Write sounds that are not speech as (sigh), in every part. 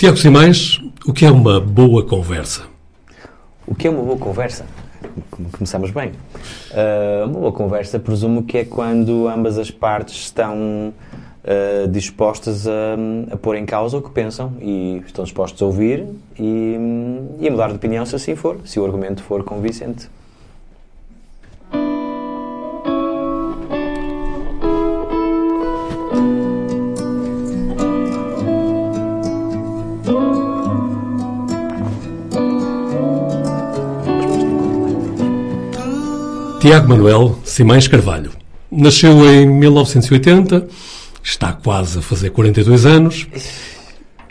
Tiago Simões, o que é uma boa conversa? O que é uma boa conversa? Começamos bem. Uh, uma boa conversa presumo que é quando ambas as partes estão uh, dispostas a, a, pôr em causa o que pensam e estão dispostos a ouvir e, e a mudar de opinião se assim for, se o argumento for convincente. Tiago Manuel Simões Carvalho. Nasceu em 1980, está quase a fazer 42 anos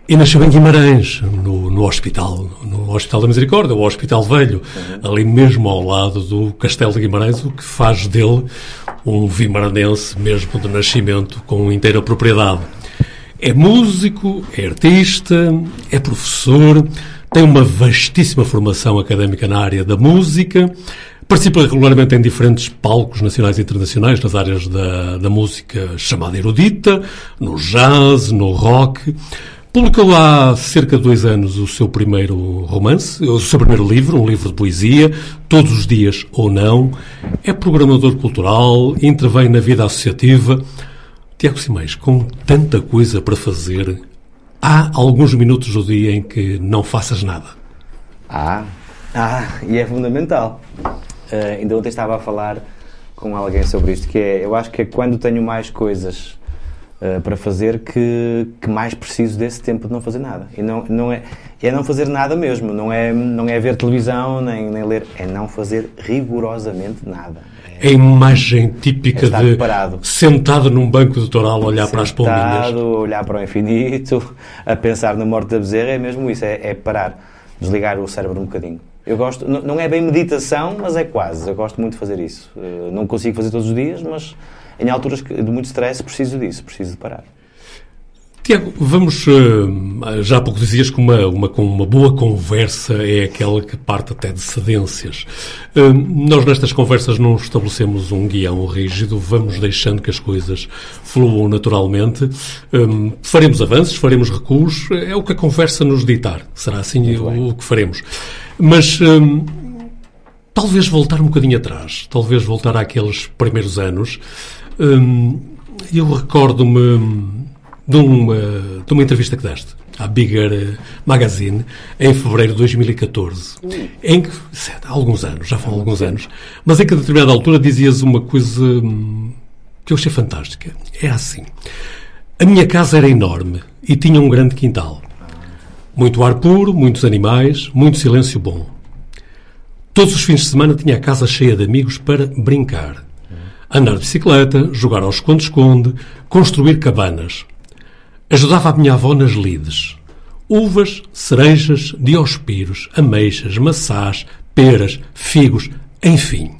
e nasceu em Guimarães, no, no hospital, no Hospital da Misericórdia, o Hospital Velho, uhum. ali mesmo ao lado do Castelo de Guimarães, o que faz dele um vimaranense mesmo de nascimento com inteira propriedade. É músico, é artista, é professor, tem uma vastíssima formação académica na área da música, Participa regularmente em diferentes palcos nacionais e internacionais nas áreas da, da música chamada erudita, no jazz, no rock. Publicou há cerca de dois anos o seu primeiro romance, o seu primeiro livro, um livro de poesia, Todos os Dias ou Não. É programador cultural, intervém na vida associativa. Tiago Simões, com tanta coisa para fazer, há alguns minutos do dia em que não faças nada? Ah, ah, e é fundamental. Uh, ainda ontem estava a falar com alguém sobre isto, que é, eu acho que é quando tenho mais coisas uh, para fazer que, que mais preciso desse tempo de não fazer nada. E não, não é, é não fazer nada mesmo, não é, não é ver televisão, nem, nem ler, é não fazer rigorosamente nada. É a imagem típica é de parado. sentado num banco doutoral, olhar sentado, para as palminhas. olhar para o infinito, (laughs) a pensar na morte da bezerra, é mesmo isso, é, é parar, desligar o cérebro um bocadinho. Eu gosto, não é bem meditação, mas é quase. Eu gosto muito de fazer isso. Eh, não consigo fazer todos os dias, mas em alturas de muito stress preciso disso, preciso de parar. Tiago, vamos. Eh, já há pouco dizias que uma, uma, uma boa conversa é aquela que parte até de cedências. Eh, nós, nestas conversas, não estabelecemos um guião rígido, vamos deixando que as coisas fluam naturalmente. Faremos avanços, faremos recuos, é o que a conversa nos ditar. Será assim o, que faremos. Mas talvez voltar um bocadinho atrás, talvez voltar àqueles primeiros anos. Eu recordo-me de uma, de uma entrevista que deste à Bigger Magazine em fevereiro de 2014, em que, há alguns anos, já foram alguns anos, mas em que a determinada altura dizias uma coisa hum, que eu achei fantástica. É assim. A minha casa era enorme e tinha um grande quintal. Muito ar puro, muitos animais, muito silêncio bom. Todos os fins de semana tinha a casa cheia de amigos para brincar. Andar de bicicleta, jogar ao esconde-esconde, construir cabanas. Ajudava a minha avó nas lides. Uvas, cerejas, diospiros, ameixas, maçãs, peras, figos, enfim.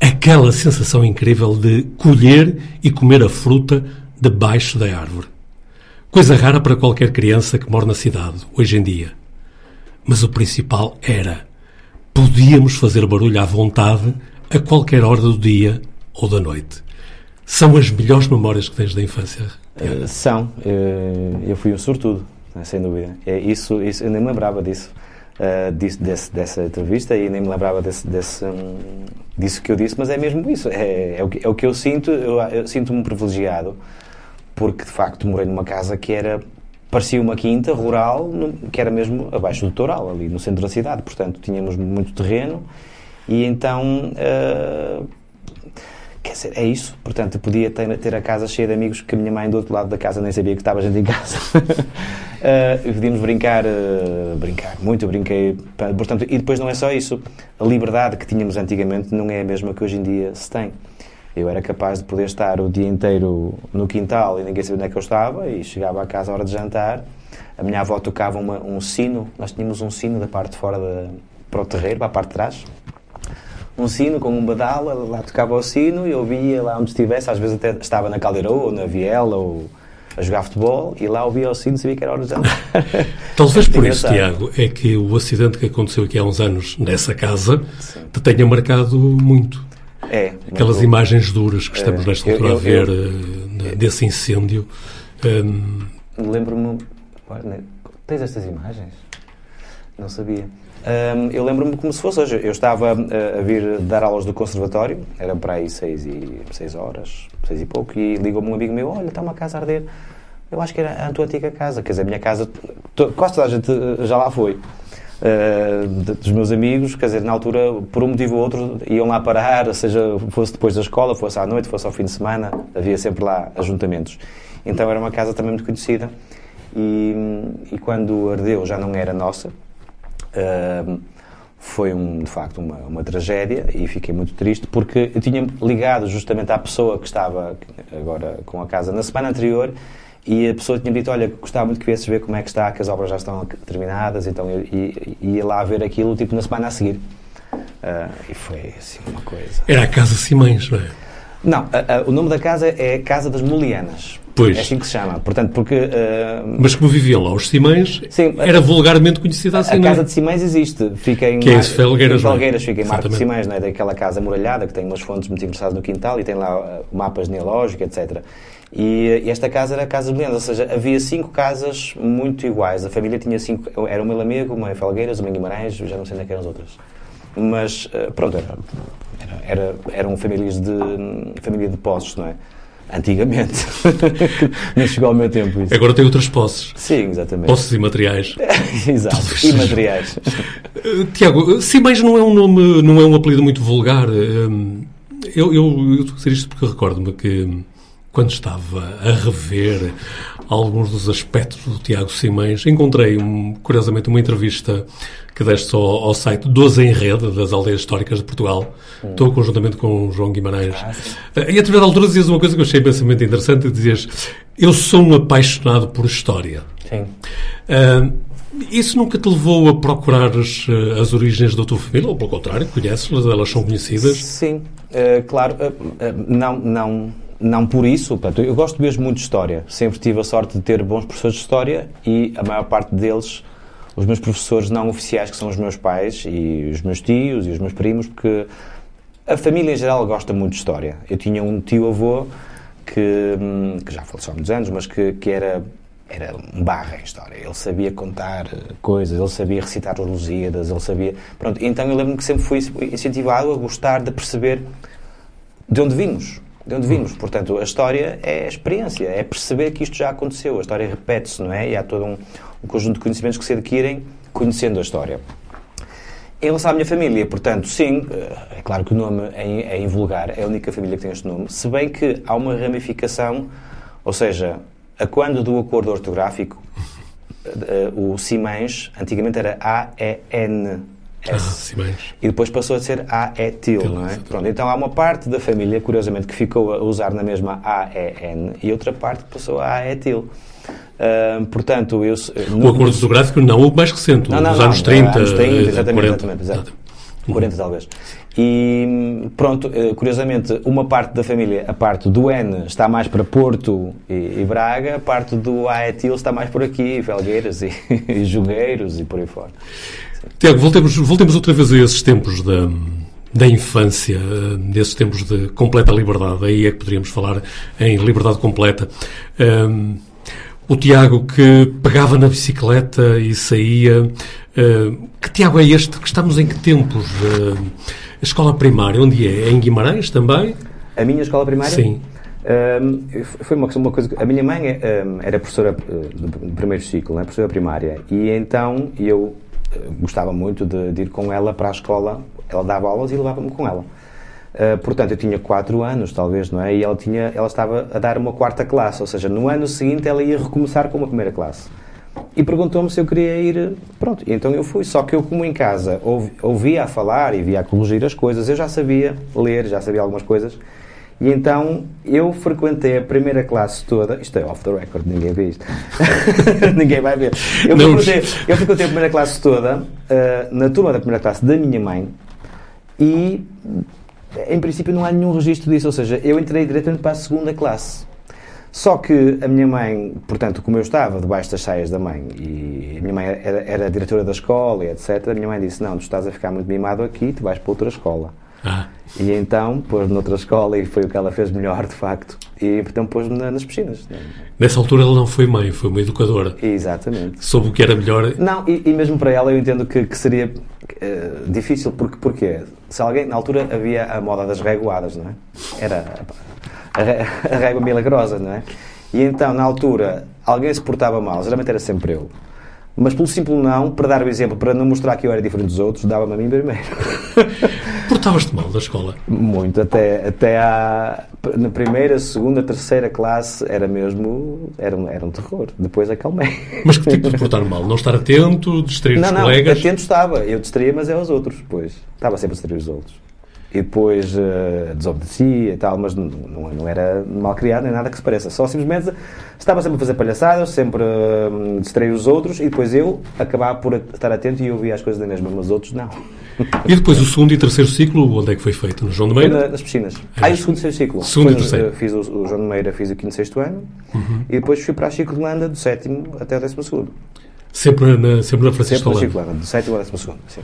Aquela sensação incrível de colher e comer a fruta debaixo da árvore. Coisa rara para qualquer criança que mora na cidade, hoje em dia. Mas o principal era: podíamos fazer barulho à vontade, a qualquer hora do dia ou da noite. São as melhores memórias que tens da infância? Uh, são. Uh, eu fui um sortudo, né, sem dúvida. É isso, isso, eu nem me lembrava disso. Uh, disso desse, dessa entrevista e nem me lembrava desse, desse, um, disso que eu disse, mas é mesmo isso. É, é, o, que, é o que eu sinto. Eu, eu sinto-me privilegiado porque de facto morei numa casa que era parecia uma quinta rural, que era mesmo abaixo do Toural, ali no centro da cidade. Portanto, tínhamos muito terreno e então. Quer dizer, é isso. Portanto, podia ter, ter, a casa cheia de amigos que a minha mãe do outro lado da casa nem sabia que estava gente em casa. uh, (laughs) podíamos brincar, uh, brincar, muito brinquei. Portanto, e depois não é só isso. A liberdade que tínhamos antigamente não é a mesma que hoje em dia se tem. Eu era capaz de poder estar o dia inteiro no quintal e ninguém sabia onde é que eu estava e chegava a casa à hora de jantar. A minha avó tocava uma, um sino, nós tínhamos um sino da parte de fora de, para o terreiro, para a parte de trás. Um sino com um badal, lá tocava o sino e eu via lá onde estivesse, às vezes até estava na caldeirão ou na viela ou a jogar futebol e lá ouvia o sino e sabia que era hora de jantar. Talvez por isso, Tiago, é que o acidente que aconteceu aqui há uns anos nessa casa Sim. te tenha marcado muito. É. Aquelas muito... imagens duras que estamos é. nesta altura eu, eu, a ver eu, eh, desse incêndio. Um... Lembro-me. Tens estas imagens? Não sabia. Um, eu lembro-me como se fosse hoje. Eu estava uh, a vir dar aulas do conservatório, era para aí seis, e, seis horas, seis e pouco, e ligou-me um amigo meu: Olha, está uma casa a arder. Eu acho que era a tua antiga casa, quer dizer, a minha casa, to, quase toda a gente eh, já lá foi. Uh, dos meus amigos, quer dizer, na altura, por um motivo ou outro, iam lá parar, seja fosse depois da escola, fosse à noite, fosse ao fim de semana, havia sempre lá ajuntamentos. Então era uma casa também muito conhecida. E, e quando ardeu já não era nossa, uh, foi um, de facto uma, uma tragédia e fiquei muito triste porque eu tinha ligado justamente à pessoa que estava agora com a casa na semana anterior e a pessoa tinha dito, olha, gostava muito que viesses ver como é que está, que as obras já estão terminadas, então eu ia lá ver aquilo, tipo, na semana a seguir. Uh, e foi, assim, uma coisa... Era a Casa Simães, não é? Não, o nome da casa é Casa das Molianas. Pois. É assim que se chama. Portanto, porque... Uh, Mas como viviam lá os Simães, sim, era vulgarmente conhecida assim, A não é? Casa de Simães existe. Fica em... Que é esse Felgueiras, em Felgueiras, fica em Marco de Simães, não é? Daquela casa muralhada que tem umas fontes muito engraçadas no quintal e tem lá uh, mapas genealógicos, etc. E, e, esta casa era a Casa de Leandro, ou seja, havia cinco casas muito iguais. A família tinha cinco... Era uma em Lamego, uma em Felgueiras, uma em Guimarães, já não sei onde é eram as outras. Mas, uh, pronto, era, era, eram famílias de... família de posses, não é? Antigamente. (laughs) Não chegou ao meu tempo isso. Agora tem outras posses. Sim, exatamente. Posses imateriais. (laughs) Exato. Talvez imateriais. Uh, (laughs) Tiago, Simães não é um nome, não é um apelido muito vulgar. Um, eu, eu, eu estou a dizer isto porque recordo-me que quando estava a rever alguns dos aspectos do Tiago Simões, encontrei, um, curiosamente, uma entrevista que deste ao, ao site 12 em Rede, das Aldeias Históricas de Portugal. Hum. Estou conjuntamente com o João Guimarães. Ah, e a determinada altura dizias uma coisa que eu achei imensamente interessante, dizias, eu sou um apaixonado por história. Sim. Uh, isso nunca te levou a procurar as, eh, as origens da tua família, ou pelo contrário, conheces-las, elas são conhecidas? Sim, uh, claro. Uh, não, não não por isso, portanto, eu gosto mesmo muito de história. Sempre tive a sorte de ter bons professores de história e a maior parte deles, os meus professores não oficiais, que são os meus pais e os meus tios e os meus primos, porque a família em geral gosta muito de história. Eu tinha um tio-avô que, hum, que já faleceu há muitos anos, mas que, que era era um barra em história. Ele sabia contar coisas, ele sabia recitar os Lusíadas, ele sabia... Pronto, então eu lembro-me que sempre fui incentivado a gostar de perceber de onde vimos de onde vimos. Portanto, a história é a experiência, é perceber que isto já aconteceu. A história repete-se, não é? E há todo um, um, conjunto de conhecimentos que se adquirem conhecendo a história. Em relação à minha família, portanto, sim, eh, é claro que o nome é, é invulgar, é a única família que tem este nome, se bem que há uma ramificação, ou seja, a quando do acordo ortográfico, eh, o Simães antigamente era A-E-N, S. Ah, e depois passou a ser AEtil, não é? Pronto, então há uma parte da família, curiosamente, que ficou a usar na mesma AEN e outra parte passou a AEtil. Uh, portanto, eu, no, o acordo ortográfico não o mais recente, não, não, dos anos 30, anos 30, exatamente, 40. exatamente, exatamente. 40 talvez. E pronto, eh, curiosamente, uma parte da família, a parte do N, está mais para Porto e, e Braga, a parte do Aetil está mais por aqui, Felgueiras e, (laughs) e Jogueiros e por aí fora. Tiago, voltemos, voltemos outra vez a esses tempos da, da infância, desses tempos de completa liberdade. Aí é que poderíamos falar em liberdade completa. Um, o Tiago que pegava na bicicleta e saía. Uh, que Tiago é este? Que estamos em que tempos? Uh, a escola primária, onde é? É em Guimarães também? A minha escola primária? Sim. Um, foi uma, uma coisa. A minha mãe um, era professora do primeiro ciclo, né, professora primária, e então eu gostava muito de, de, ir com ela para a escola. Ela dava aulas e levava-me com ela. Uh, portanto, eu tinha 4 anos, talvez, não é? E ela, tinha, ela estava a dar uma quarta classe, ou seja, no ano seguinte ela ia recomeçar com uma primeira classe. E perguntou-me se eu queria ir. Pronto, então eu fui. Só que eu, como em casa, ouvia a falar e via a corrigir as coisas, eu já sabia ler, já sabia algumas coisas. E então eu frequentei a primeira classe toda. Isto é off the record, ninguém vê isto. (laughs) ninguém vai ver. Eu frequentei, eu frequentei a primeira classe toda, uh, na turma da primeira classe da minha mãe, e em princípio não há nenhum registro disso. Ou seja, eu entrei diretamente para a segunda classe. Só que a minha mãe, portanto, como eu estava debaixo das saias da mãe e a minha mãe era, era diretora da escola etc., a minha mãe disse: Não, tu estás a ficar muito mimado aqui, tu vais para outra escola. Ah. E então pôs noutra escola e foi o que ela fez melhor, de facto. E então pôs-me na- nas piscinas. Nessa altura ela não foi mãe, foi uma educadora. Exatamente. Soube o que era melhor. Não, e, e mesmo para ela eu entendo que, que seria eh, difícil, porque porquê? Se alguém, na altura havia a moda das reguadas, não é? Era a, a régua milagrosa, não é? E então, na altura, alguém se portava mal, geralmente era sempre eu. Mas pelo simples não, para dar o exemplo, para não mostrar que eu era diferente dos outros, dava-me a mim primeiro. (laughs) Portavas-te mal na escola. Muito, até, até à, na primeira, segunda, terceira classe era mesmo, era, um- era um terror. Depois acalmei. Mas que tipo de (laughs) portar mal? Não estar atento, distrair Não, os não, colegas? atento estava. Eu distraía, mas é aos outros, pois. Estava sempre a distrair os outros. E depois eh, desobedecia e tal, mas não, não, era mal criado nem nada que se pareça. Só simplesmente estava sempre a fazer palhaçadas, sempre a distrair os outros e depois eu acabava por estar atento e eu via as coisas da mesma, mas os outros não. (laughs) E depois o segundo e terceiro ciclo, onde é que foi feito? No João de Meira? na- nas piscinas. Ah, Ah, e o segundo e terceiro ciclo. segundo e Depois, terceiro. eh, Fiz o, o João de Meira, fiz o quinto e sexto ano e depois fui para a Chico de Landa do sétimo até o décimo segundo. Sempre na, sempre na Francisco Sempre na Chico de. Landa, do sétimo ao décimo segundo. sim.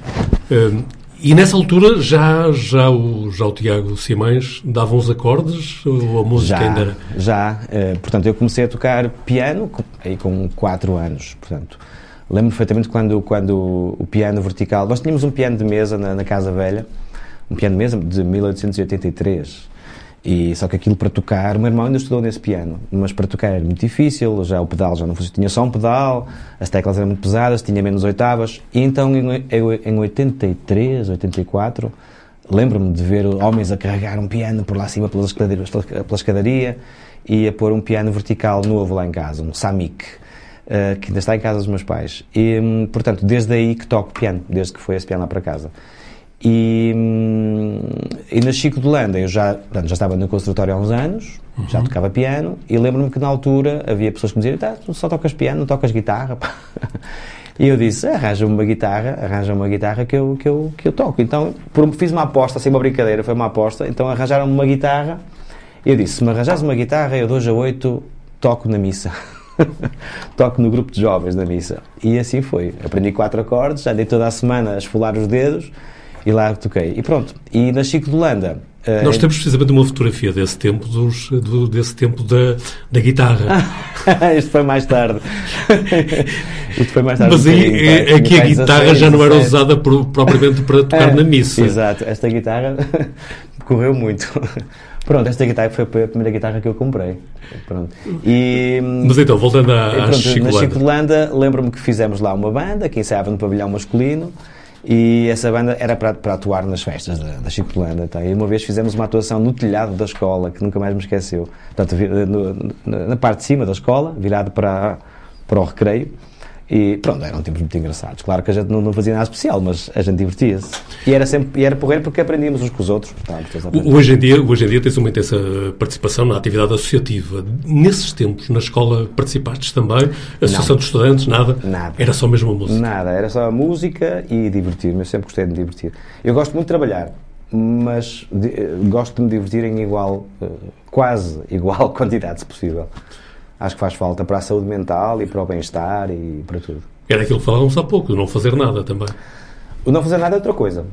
Hum, e nessa altura já, já, o, já o Tiago Simães dava uns acordes ou a música Já, ainda era? já. eh, portanto, eu comecei a tocar piano aí com 4 anos. Portanto, lembro perfeitamente quando, quando o piano vertical. Nós tínhamos um piano de mesa na, na Casa Velha, um piano de mesa de 1883. E, só que aquilo para tocar, o meu irmão ainda estudou nesse piano, mas para tocar era muito difícil, já o pedal já não funcionava, tinha só um pedal, as teclas eram muito pesadas, tinha menos oitavas, e então em, em 83, 84, lembro-me de ver homens a carregar um piano por lá acima pelas escadarias, pela escadaria e a pôr um piano vertical novo lá em casa, um Samick, eh, que ainda está em casa dos meus pais. E, hum, portanto, desde aí que toco piano, desde que foi esse piano lá para casa. E, hum, e na Chico de Landa eu já, portanto, já estava no conservatório há uns anos, já tocava piano, e lembro-me que na altura havia pessoas que me diziam: tá, tu só tocas piano, não tocas guitarra. pá." E eu disse: arranja-me uma guitarra, arranja-me uma guitarra que eu, que eu, que eu toco. Então por- fiz uma aposta, assim, uma brincadeira, foi uma aposta. Então arranjaram-me uma guitarra, e eu disse: se me arranjares uma guitarra, eu de hoje a oito toco na missa. (laughs) toco no grupo de jovens da missa. E assim foi. Aprendi quatro acordes, já dei toda a semana a esfolar os dedos e lá toquei. E pronto. E na Chico de Holanda. eh, Nós temos precisamente uma fotografia desse tempo, dos, do- desse tempo da, da guitarra. (laughs) Isto foi mais tarde. (laughs) Isto foi mais tarde. Mas aí é, aqui a guitarra 16, já não era 17. usada por- propriamente para tocar na missa. Exato, esta guitarra (laughs) correu muito. Pronto, esta guitarra foi a primeira guitarra que eu comprei. Pronto. E, Mas então, voltando à, Chico na. Chico de Landa, lembro-me que fizemos lá uma banda que ensaiava no pavilhão masculino e essa banda era para, para atuar nas festas da, da Chico de Landa. Tá? E uma vez fizemos uma atuação no telhado da escola, que nunca mais me esqueceu. Portanto, no- na parte de cima da escola, virado para, para o recreio. E pronto, eram tempos muito engraçados. Claro que a gente não, não fazia nada especial, mas a gente divertia-se. E era sempre e era porreiro porque aprendíamos uns com os outros. Hoje em, dia, hoje em dia tens uma intensa participação na atividade associativa. Nesses tempos, na escola, participaste também? Associação de estudantes? Nada? Nada. Era só mesmo a música? Nada, era só a música e divertir-me. Eu sempre gostei de me divertir. Eu gosto muito de trabalhar, mas de- eh, gosto de me divertir em igual, eh, quase igual (laughs) quantidade, se possível. Acho que faz falta para a saúde mental e para o bem-estar e para tudo. Era aquilo que falávamos há pouco, não fazer nada também. O não fazer nada é outra coisa.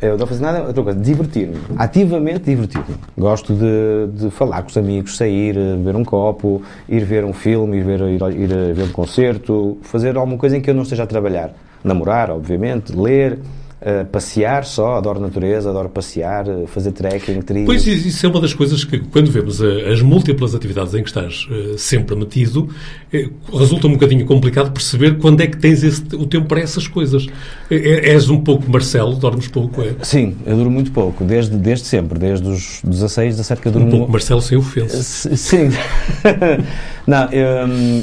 Eu não fazer nada é outra coisa. Divertir-me. Ativamente divertir-me. Gosto de, de falar com os amigos, sair, beber um copo, ir ver um filme, ir ver, ir, ir ver um concerto, fazer alguma coisa em que eu não esteja a trabalhar. Namorar, obviamente, ler, eh, passear só, adoro natureza, adoro passear, eh, fazer trekking, trilhas. Pois isso é uma das coisas que, quando vemos eh, as múltiplas atividades em que estás eh, sempre metido, eh, resulta um bocadinho complicado perceber quando é que tens esse- o tempo para essas coisas. És um pouco Marcelo, dormes pouco, é? Sim, eu durmo muito pouco, desde, desde sempre, desde os 16, 17 que eu Um durmo. pouco Marcelo sem ofensa. Sim. (laughs) não, eu,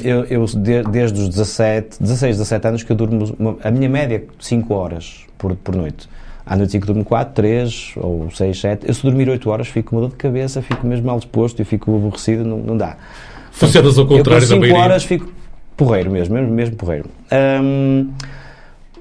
eu, eu de- desde os 17, 16, 17 anos que eu durmo, uma- a minha média 5 horas por, por noite. Há noites em que durmo 4, 3 ou 6, 7. Eu se dormir 8 horas fico com uma dor de cabeça, fico mesmo mal disposto e fico aborrecido, não, não dá. Funcionas ao Eu com contrário da 5 maioria. horas fico porreiro mesmo, mesmo, mesmo porreiro. Hum,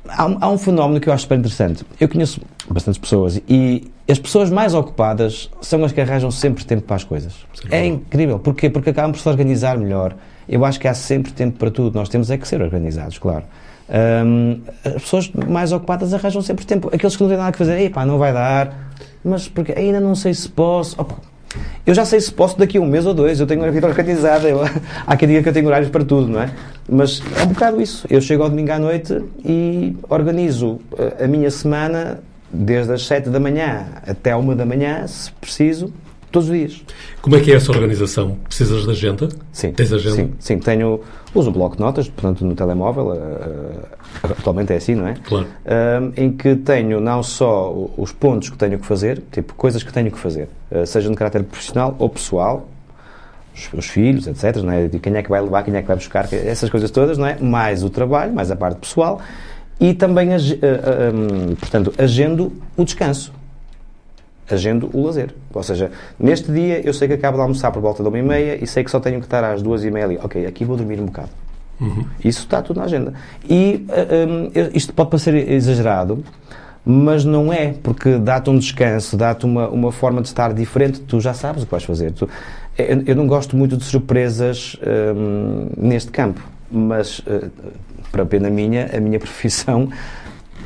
há, um- há um fenómeno que eu acho super interessante. Eu conheço bastantes pessoas e as pessoas mais ocupadas são as que arranjam sempre tempo para as coisas. Sim, é incrível. Porquê? Porque acabam por se organizar melhor. Eu acho que há sempre tempo para tudo. Nós temos é que ser organizados, claro. Hum, as pessoas mais ocupadas arranjam sempre tempo. Aqueles que não têm nada a fazer, epá, não vai dar, Mas porque ainda não sei se posso. Opa, eu já sei se posso daqui a um mês ou dois, eu tenho a vida organizada, eu, há quem diga que eu tenho horários para tudo, não é? Mas é um bocado isso. Eu chego ao domingo à noite e organizo a minha semana desde as 7 da manhã até à 1 da manhã, se preciso, todos os dias. Como é que é essa organização? Precisas de agenda? Sim. Tens agenda? Sim, sim. Tenho, uso o bloco de notas, portanto, no telemóvel, uh, atualmente é assim, não é? Claro. Em que tenho não só os pontos que tenho que fazer, tipo, coisas que tenho que fazer, uh, seja de caráter profissional ou pessoal, os, os, filhos, etc, não é? De quem é que vai levar, quem é que vai buscar, essas coisas todas, não é? Mais o trabalho, mais a parte pessoal e também, um, portanto, agendo o descanso agendo o lazer. Ou seja, neste dia eu sei que acabo de almoçar por volta da uma e meia e sei que só tenho que estar às duas e meia ali. Ok, aqui vou dormir um bocado. Uhum. Isso está tudo na agenda. E uh, um, isto pode parecer exagerado, mas não é, porque dá-te um descanso, dá-te uma, uma forma de estar diferente, tu já sabes o que vais fazer. Tu, eu, eu, não gosto muito de surpresas um, neste campo, mas, uh, para pena minha, a minha (laughs) profissão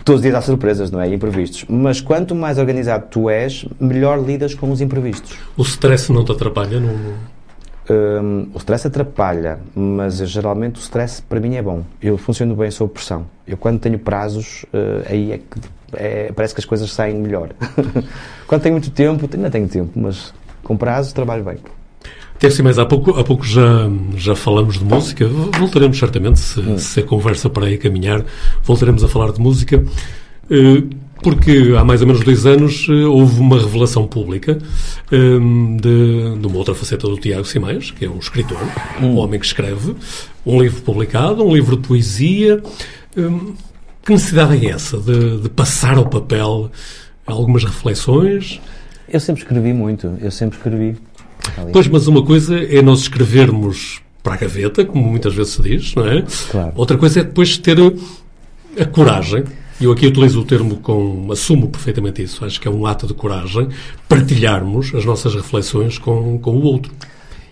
todos os dias há surpresas, não é? Imprevistos. Mas quanto mais organizado tu és, melhor lidas com os imprevistos. O stress não te atrapalha? Não... Um, o stress atrapalha, mas geralmente o stress para mim é bom. Eu funciono bem sob pressão. Eu quando tenho prazos, uh, aí é que é, parece que as coisas saem melhor. (laughs) quando tenho muito tempo, ainda tenho tempo, mas com prazos trabalho bem. Terce, mas há pouco, há pouco já, já falamos de música. Voltaremos certamente, se, hum. se a conversa para aí caminhar, voltaremos a falar de música. Eh, porque há mais ou menos dois anos eh, houve uma revelação pública um, de, de, uma outra faceta do Tiago Simões, que é um escritor, hum. um homem que escreve, um livro publicado, um livro de poesia. Um, que necessidade é essa de, de, passar ao papel algumas reflexões? Eu sempre escrevi muito, eu sempre escrevi. Pois, mas uma coisa é nós escrevermos para a gaveta, como muitas vezes se diz, não é? Claro. Outra coisa é depois ter a coragem, e eu aqui utilizo o termo com. assumo perfeitamente isso, acho que é um ato de coragem, partilharmos as nossas reflexões com, com o outro.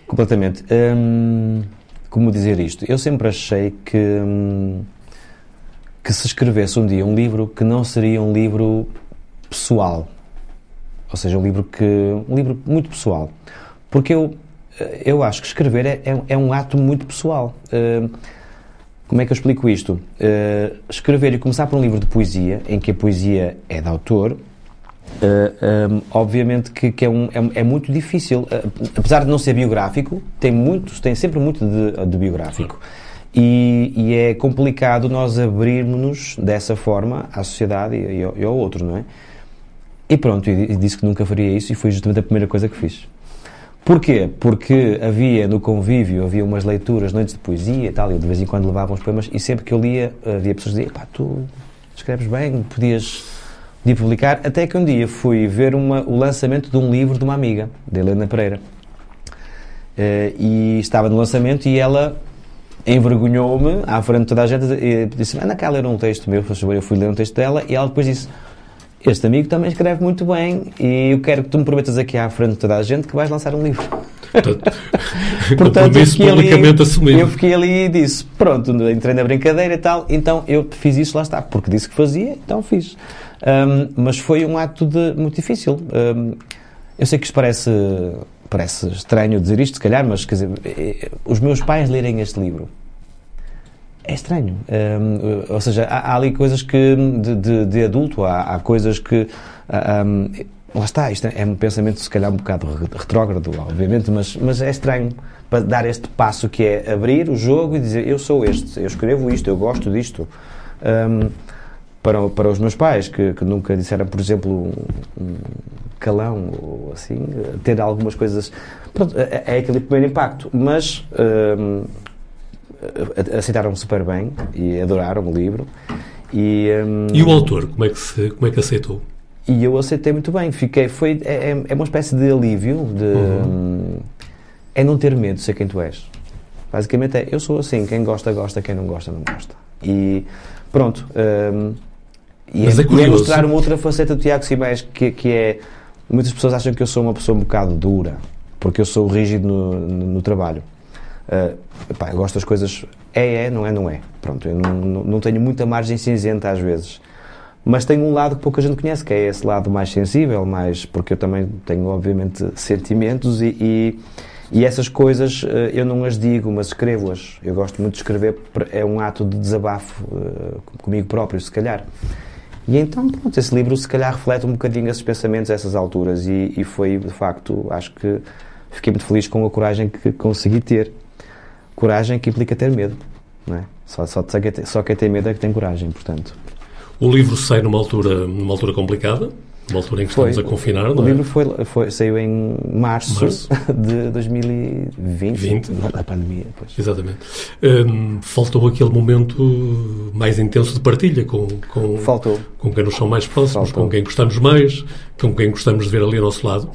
Completamente. Hum, como dizer isto? Eu sempre achei que. Hum, que se escrevesse um dia um livro que não seria um livro pessoal. Ou seja, um livro que. um livro muito pessoal. Porque eu, eu acho que escrever é, é, é um ato muito pessoal. Uh, como é que eu explico isto? Uh, escrever e começar por um livro de poesia, em que a poesia é de autor, uh, um, obviamente que, que é, um, é, é, muito difícil. apesar de não ser biográfico, tem, muito, tem sempre muito de, de biográfico. E, e, é complicado nós abrirmos-nos dessa forma à sociedade e, e, ao, e, ao, outro, não é? E pronto, e disse que nunca faria isso e foi justamente a primeira coisa que fiz. Porquê? Porque havia no convívio, havia umas leituras, noites de poesia e tal, e eu de vez em quando levava uns poemas, e sempre que eu lia, havia pessoas que diziam, pá, tu escreves bem, podias de publicar, até que um dia fui ver uma, o lançamento de um livro de uma amiga, de Helena Pereira. Uh, e estava no lançamento e ela envergonhou-me à frente de toda a gente e disse, anda cá ler um texto meu, eu fui ler um texto dela e ela depois disse, este amigo também escreve muito bem e eu quero que tu me prometas aqui à frente de toda a gente que vais lançar um livro. Portanto, (laughs) eu, fiquei ali, eu fiquei ali e disse, pronto, entrei na brincadeira e tal, então eu fiz isso, lá está, porque disse que fazia, então fiz. Um, mas foi um ato de, muito difícil. Um, eu sei que isto parece, parece estranho dizer isto, se calhar, mas quer dizer, eh, os meus pais lerem este livro é estranho. Um, ou seja, há, há, ali coisas que, de, de, de adulto, há, há, coisas que. Um, lá está, isto é um pensamento, se calhar, um bocado retrógrado, obviamente, mas, mas é estranho para dar este passo que é abrir o jogo e dizer: Eu sou este, eu escrevo isto, eu gosto disto. Um, para, para os meus pais, que, que nunca disseram, por exemplo, um calão ou assim, ter algumas coisas. Pronto, é, é aquele primeiro impacto, mas. Um, aceitaram super bem e adoraram o livro. E, um, e o autor, como é, que se, como é que aceitou? E eu aceitei muito bem. Fiquei, foi, é, é, é uma espécie de alívio, de, uhum. Hum, é não ter medo de ser quem tu és. Basicamente é, eu sou assim, quem gosta, gosta, quem não gosta, não gosta. E pronto. Um, e, Mas é, é, e é mostrar uma outra faceta do Tiago Simões, que, que é, muitas pessoas acham que eu sou uma pessoa um bocado dura, porque eu sou rígido no, no, no trabalho. Uh, eu gosto das coisas. É, é, não é, não é. Pronto, eu não, não, não tenho muita margem cinzenta às vezes. mas tem um lado que pouca gente conhece, que é esse lado mais sensível, mais porque eu também tenho, obviamente, sentimentos e, e, e essas coisas eh, eu não as digo, mas escrevo-as. Eu gosto muito de escrever, é um ato de desabafo uh, comigo próprio, se calhar. E então, pronto, esse livro se calhar reflete um bocadinho esses pensamentos a essas alturas e, e foi, de facto, acho que fiquei muito feliz com a coragem que consegui ter. Coragem que implica ter medo, não é? Só, só, só quem tem medo é que tem coragem, portanto. O livro sai numa altura, numa altura complicada, numa altura em que estamos foi, a confinar, o, não o é? livro foi, foi, saiu em março, março. (laughs) de 2020, 20. da pandemia. Pois. Exatamente. Um, faltou aquele momento mais intenso de partilha com, com, faltou. com quem nos são mais próximos, faltou. com quem gostamos mais, com quem gostamos de ver ali ao nosso lado.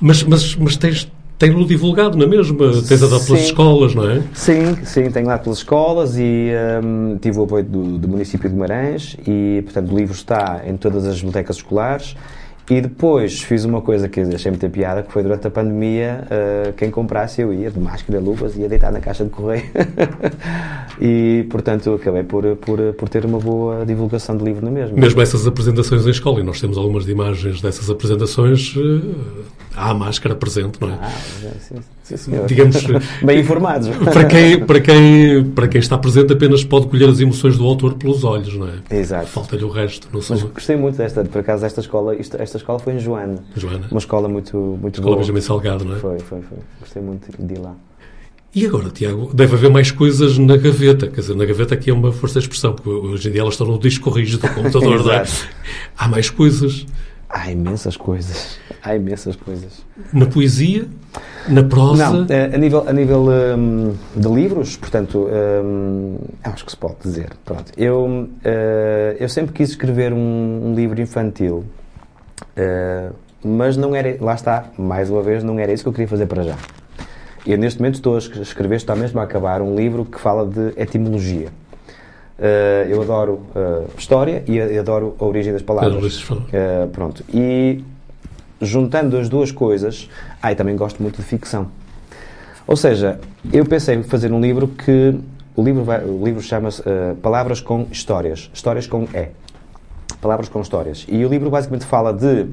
Mas, mas, mas tens, tem-no divulgado, não é mesmo? Tens andado pelas escolas, não é? Sim, sim, tenho lá pelas escolas e um, tive o apoio do, do município de Guimarães e, portanto, o livro está em todas as bibliotecas escolares e depois fiz uma coisa que achei muita piada, que foi durante a pandemia, uh, quem comprasse eu ia de máscara, luvas, ia deitar na caixa de correio. (laughs) e, portanto, acabei por, por, por ter uma boa divulgação do livro na mesma. Mesmo essas apresentações em escola, e nós temos algumas imagens dessas apresentações, uh, há a máscara presente, não é? Ah, sim, sim, senhor. Digamos, (laughs) Bem informados. Para quem, para, quem, para quem está presente apenas pode colher as emoções do autor pelos olhos, não é? Exato. Falta-lhe o resto. Não Mas gostei muito desta, por acaso, esta escola, isto, esta escola foi em Joana. Joana. Uma escola muito, muito escola boa. Benjamin Salgado, não é? Foi, foi, foi. Gostei muito de ir lá. E agora, Tiago, deve haver mais coisas na gaveta. Quer dizer, na gaveta aqui é uma força de expressão, porque hoje em dia elas estão no disco rígido do computador, (laughs) não é? Há mais coisas. Há imensas coisas. Há imensas coisas. Na poesia? Na prosa? Não, eh, a nível, a nível um, de livros, portanto, um, acho que se pode dizer. Pronto, eu, uh, eu sempre quis escrever um, um livro infantil, uh, mas não era, lá está, mais uma vez, não era isso que eu queria fazer para já. Eu, neste momento, estou a escrever, está mesmo a acabar, um livro que fala de etimologia. Uh, eu adoro uh, história e adoro a origem das palavras. Uh, pronto. E juntando as duas coisas, ah, também gosto muito de ficção. Ou seja, eu pensei em fazer um livro que o livro, vai, o livro chama-se Palavras com Histórias. Histórias com E. Palavras com Histórias. E o livro basicamente fala de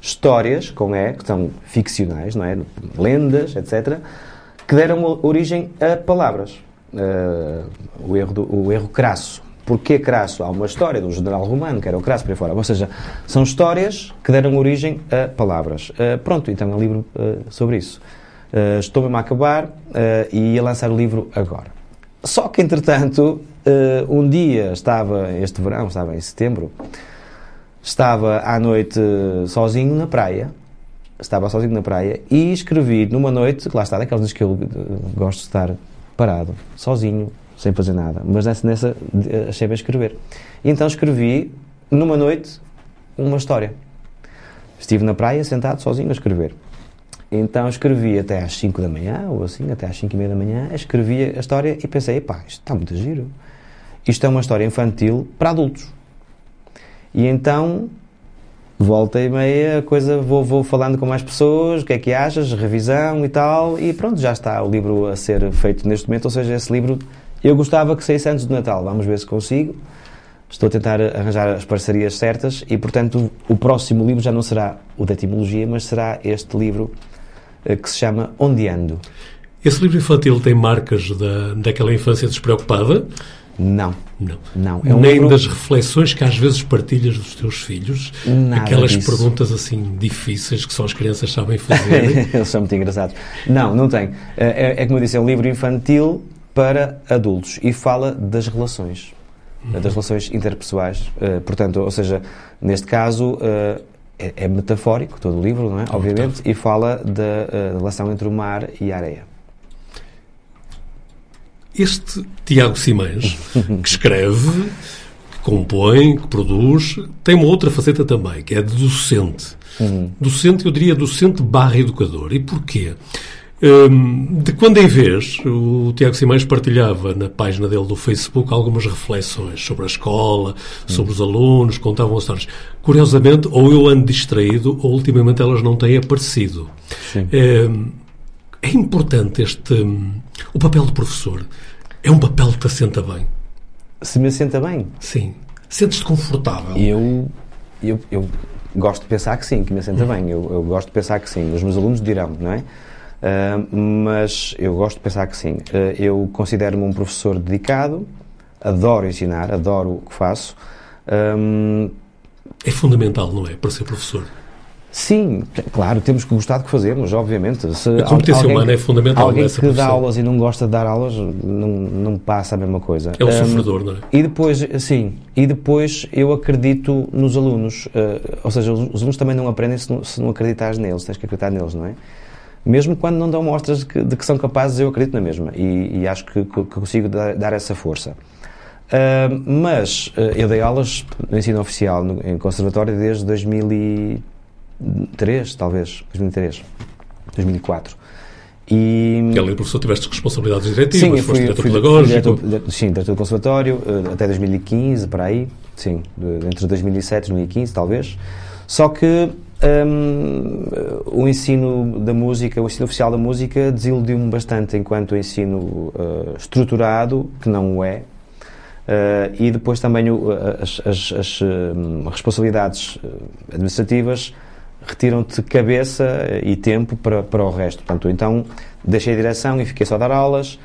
histórias com E, que são ficcionais, não é? Lendas, etc., que deram origem a palavras. Uh, o, erro do, o erro crasso. Porquê crasso? Há uma história do general romano, que era o crasso por aí fora. Ou seja, são histórias que deram origem a palavras. Uh, pronto, então é um livro uh, sobre isso. estou mesmo a acabar e ia lançar o livro agora. Só que, entretanto, um dia estava, este verão, estava em setembro, estava à noite sozinho na praia, estava sozinho na praia e escrevi numa noite, lá está, daquelas vezes que eu gosto de estar parado, sozinho, sem fazer nada. Mas nessa, nessa achei bem escrever. E então escrevi, numa noite, uma história. Estive na praia, sentado, sozinho, a escrever. Então escrevi até às 5 da manhã, ou assim, até às 5 e meia da manhã, escrevi a história e pensei, pá, isto está muito giro. Isto é uma história infantil para adultos. E então volta e meia, coisa, vou, vou falando com mais pessoas, o que é que achas, revisão e tal, e pronto, já está o livro a ser feito neste momento, ou seja, esse livro eu gostava que saísse antes do Natal, vamos ver se consigo. Estou a tentar arranjar as parcerias certas e, portanto, o próximo livro já não será o da etimologia, mas será este livro eh, que se chama Onde Ando. Esse livro infantil tem marcas da, daquela infância despreocupada? Não. Não. não. É um Nem livro... das reflexões que às vezes partilhas dos teus filhos? Nada Aquelas disso. perguntas assim difíceis que só as crianças sabem fazer? (laughs) Eles são muito engraçados. Não, não tem. É, é, como eu disse, é um livro infantil para adultos e fala das relações. Uhum. Das relações interpessoais. Uh, portanto, ou seja, neste caso. Uh, é, é, metafórico todo o livro, não é? Obviamente, e fala da uh, relação entre o mar e a areia. Este Tiago Simães, que escreve, que compõe, que produz, tem uma outra faceta também, que é de docente. Uhum. Docente, eu diria docente barra educador. E porquê? Um, de quando em vez, o Tiago Simões partilhava na página dele do Facebook algumas reflexões sobre a escola, sobre os alunos, contavam histórias. Curiosamente, ou eu ando distraído, ou ultimamente elas não têm aparecido. Um, é importante este. O papel do professor é um papel que te assenta bem. Se me assenta bem? Sim. Sentes-te confortável? Eu, eu, eu gosto de pensar que sim, que me senta bem. Eu, eu gosto de pensar que sim. Os meus alunos dirão, não é? Uh, mas eu gosto de pensar que sim. Uh, eu considero-me um professor dedicado, adoro ensinar, adoro o que faço. Um, é fundamental, não é? Para ser professor. Sim, claro, temos que gostar do que fazemos, obviamente. Se a competência alguém, humana é fundamental. Alguém que profissão. dá aulas e não gosta de dar aulas não, não passa a mesma coisa. É um, um sofredor, não é? E depois, sim, e depois eu acredito nos alunos. Uh, ou seja, os, os, alunos também não aprendem se não, se não acreditares neles, tens que acreditar neles, não é? Mesmo quando não dão mostras de que, de que são capazes, eu acredito na mesma. E, e acho que, que, consigo dar, dar essa força. Uh, mas uh, eu dei aulas no ensino oficial no, em conservatório desde 2003, talvez, 2003, 2004. E, além professor, tiveste responsabilidades diretivas, sim, foste diretor pedagógico. Diretor, sim, diretor do conservatório, uh, até 2015, para aí, sim, de, entre 2007 e 2015, talvez. Só que um, o ensino da música, o ensino oficial da música, desiludiu-me bastante enquanto ensino uh, estruturado, que não o é, Uh, e depois também o, as, as, as um, responsabilidades eh, administrativas retiram-te cabeça e tempo para, para o resto. Portanto, então deixei a direção e fiquei só a dar aulas.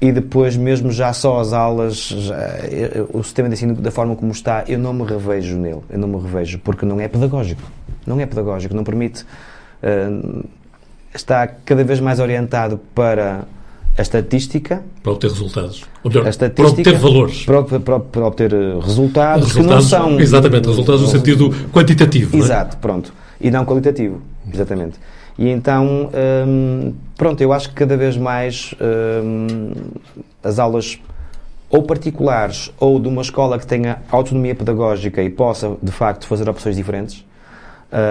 E depois mesmo já só as aulas, já, eh, o sistema de ensino da forma como está, eu não me revejo nele, eu não me revejo porque não é pedagógico, não é pedagógico, não permite, uh, está cada vez mais orientado para a estatística. Para obter resultados. Ou melhor, para obter valores. Para, para, para obter eh, resultados, resultados, que não são. Exatamente, resultados no sentido quantitativo. É? Exato, é? pronto. E não qualitativo. Exatamente. E então, hum, pronto, eu acho que cada vez mais hum, as aulas ou particulares ou de uma escola que tenha autonomia pedagógica e possa, de facto, fazer opções diferentes,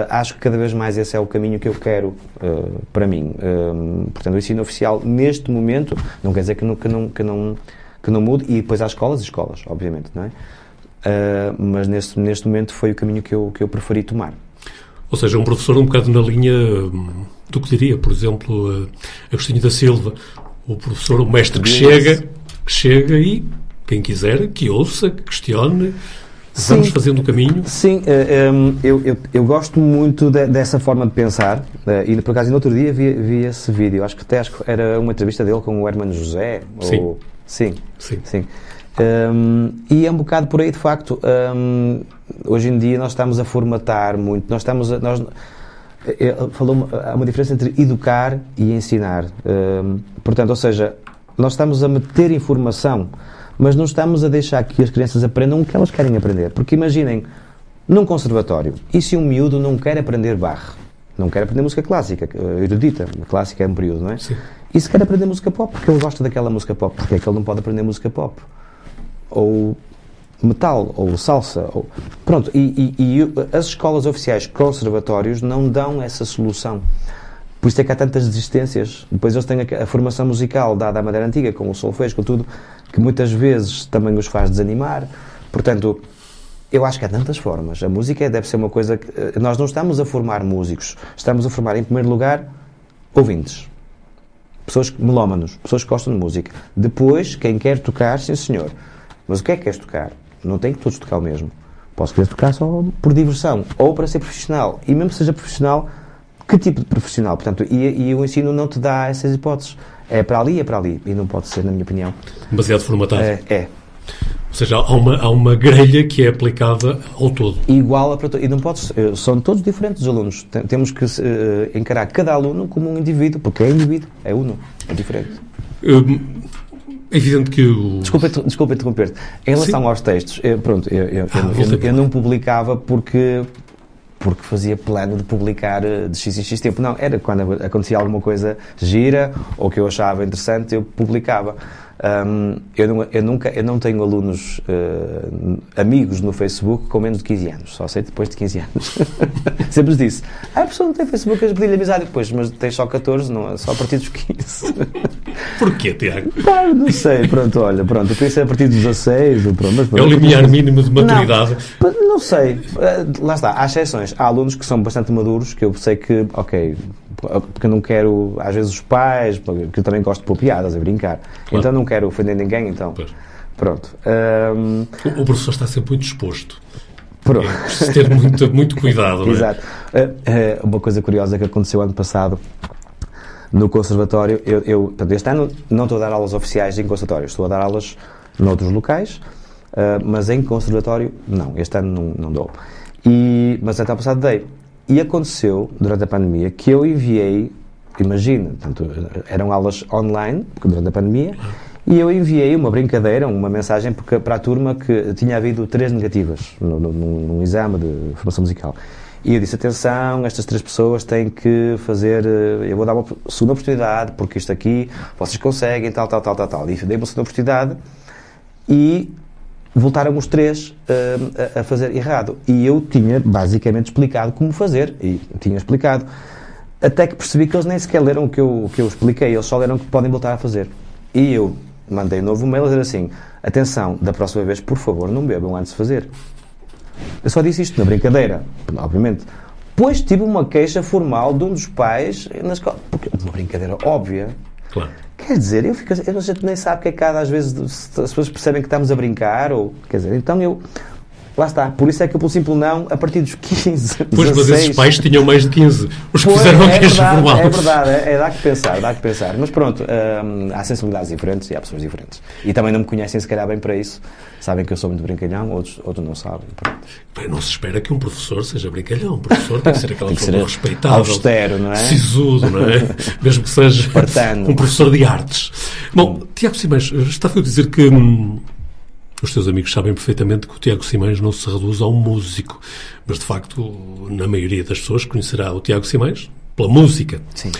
acho que cada vez mais esse é o caminho que eu quero uh, para mim. Uh, portanto, o ensino oficial, neste momento, não quer dizer que não, que não, que não, que não mude, e depois há escolas e escolas, obviamente, não é? mas neste, neste momento foi o caminho que eu, que eu preferi tomar. Ou seja, um professor um bocado na linha hum, do que diria, por exemplo, Agostinho da Silva, o professor, o mestre que chega, que chega e quem quiser que ouça, que questione, Sim, Vamos fazendo o caminho? Sim, uh, um, eu, eu, eu, gosto muito de, dessa forma de pensar uh, e por acaso no outro dia vi, vi esse vídeo, acho que até acho que era uma entrevista dele com o Hermano José. Sim. Ou, sim. Sim. sim. Um, e é um bocado por aí, de facto. Um, hoje em dia nós estamos a formatar muito, nós estamos a, nós, falou, há uma diferença entre educar e ensinar. Um, portanto, ou seja, nós estamos a meter informação mas não estamos a deixar que as crianças aprendam o que elas querem aprender. Porque imaginem, num conservatório, e se um miúdo não quer aprender barre? Não quer aprender música clássica, eh, erudita, clássica é um período, não é? Sim. E se quer aprender música pop, porque ele gosta daquela música pop, porque é que ele não pode aprender música pop? Ou metal, ou salsa, ou... Pronto, e, e, e as escolas oficiais conservatórios não dão essa solução. Por isso é que há tantas desistências. Depois eles têm a, a formação musical dada à maneira antiga, com o solfejo, com tudo que muitas vezes também os faz desanimar. Portanto, eu acho que há tantas formas. A música deve ser uma coisa que. Eh, nós não estamos a formar músicos, estamos a formar, em primeiro lugar, ouvintes. Pessoas melómanos, pessoas que gostam de música. Depois, quem quer tocar, sim senhor. Mas o que é que queres tocar? Não tem que todos tocar o mesmo. Posso querer tocar só por diversão ou para ser profissional. E mesmo que seja profissional, que tipo de profissional? Portanto, e, e o ensino não te dá essas hipóteses. É para ali, é para ali. E não pode ser, na minha opinião. Demasiado formatado. É. é. Ou seja, há uma, há uma grelha que é aplicada ao todo. Igual a para todos. E não pode ser, são todos diferentes os alunos. Temos que uh, encarar cada aluno como um indivíduo, porque é indivíduo, é uno, é diferente. Hum, é evidente que o... Desculpa, desculpa interromper-te. Em relação Sim. aos textos, eu, pronto, eu, eu, ah, eu, eu, não publicava porque porque fazia plano de publicar eh, de x em x tempo. Não, era quando acontecia alguma coisa gira ou que eu achava interessante, eu publicava. Um, eu, não, eu, nunca, eu não tenho alunos, uh, amigos no Facebook com menos de 15 anos, só sei depois de 15 anos. (laughs) Sempre disse: ah, a pessoa não tem Facebook, eu pedi-lhe amizade depois, mas tem só 14, não, só a partir dos 15. (laughs) Porquê, Tiago? Pá, não sei, pronto, olha, pronto, eu pensei a partir dos 16, pronto, mas, pronto, É o limiar mínimo de maturidade. Não, não sei, eh, lá está, há exceções. Há alunos que são bastante maduros, que eu sei que, ok, porque eu não quero, às vezes, os pais, que eu também gosto de pôr piadas, a brincar. Claro. Então não quero ofender ninguém, então. Pois. Pronto. Um... O, o, professor está sempre muito exposto. Pronto. É preciso ter muito, muito cuidado. É? Exato. Uh, uma coisa curiosa que aconteceu ano passado no conservatório, eu, eu portanto, este ano não estou a dar aulas oficiais em conservatório, estou a dar aulas noutros locais, uh, mas em conservatório, não, este ano não, não dou. E, mas ano passado dei. E aconteceu, durante a pandemia, que eu enviei, imagina, portanto, eram aulas online, durante a pandemia, e eu enviei uma brincadeira, uma mensagem para a turma que tinha havido três negativas no, num exame de formação musical. E eu disse: atenção, estas três pessoas têm que fazer. Eh, eu vou dar uma segunda oportunidade, porque isto aqui vocês conseguem, tal, tal, tal, tal, tal. E dei uma segunda oportunidade e voltaram os três uh, a, fazer errado. E eu tinha basicamente explicado como fazer. E tinha explicado. Até que percebi que eles nem sequer leram o que eu, o que eu expliquei, eles só leram que podem voltar a fazer. E eu mandei um novo mail a dizer assim: atenção, da próxima vez, por favor, não bebam antes de fazer. Eu só disse isto na brincadeira, obviamente. Depois tive uma queixa formal de um dos pais na escola. Porque uma brincadeira óbvia. Claro. Quer dizer, eu fico, a gente nem sabe que é cada às vezes as pessoas percebem que estamos a brincar, ou quer dizer, então eu Lá está. Por isso é que pelo simples não, a partir dos (laughs) 15, Pois, 16... mas esses pais tinham mais de 15. Os que fizeram é queixa formal. É verdade, é, é, dá que pensar, dá que pensar. Mas pronto, hum, há sensibilidades diferentes e há pessoas diferentes. E também não me conhecem se calhar bem para isso. Sabem que eu sou muito brincalhão, outros, outros não sabem. Pronto. Bem, não se espera que um professor seja brincalhão. Um professor tem que ser aquela pessoa respeitável. Austero, não é? Sisudo, não é? (laughs) Mesmo que seja Espartano. um professor de artes. Bom, Tiago Simões, estava a dizer que... Hum, os teus amigos sabem perfeitamente que o Tiago Simões não se reduz a um músico, mas de facto, na maioria das pessoas conhecerá o Tiago Simões pela música. Sim.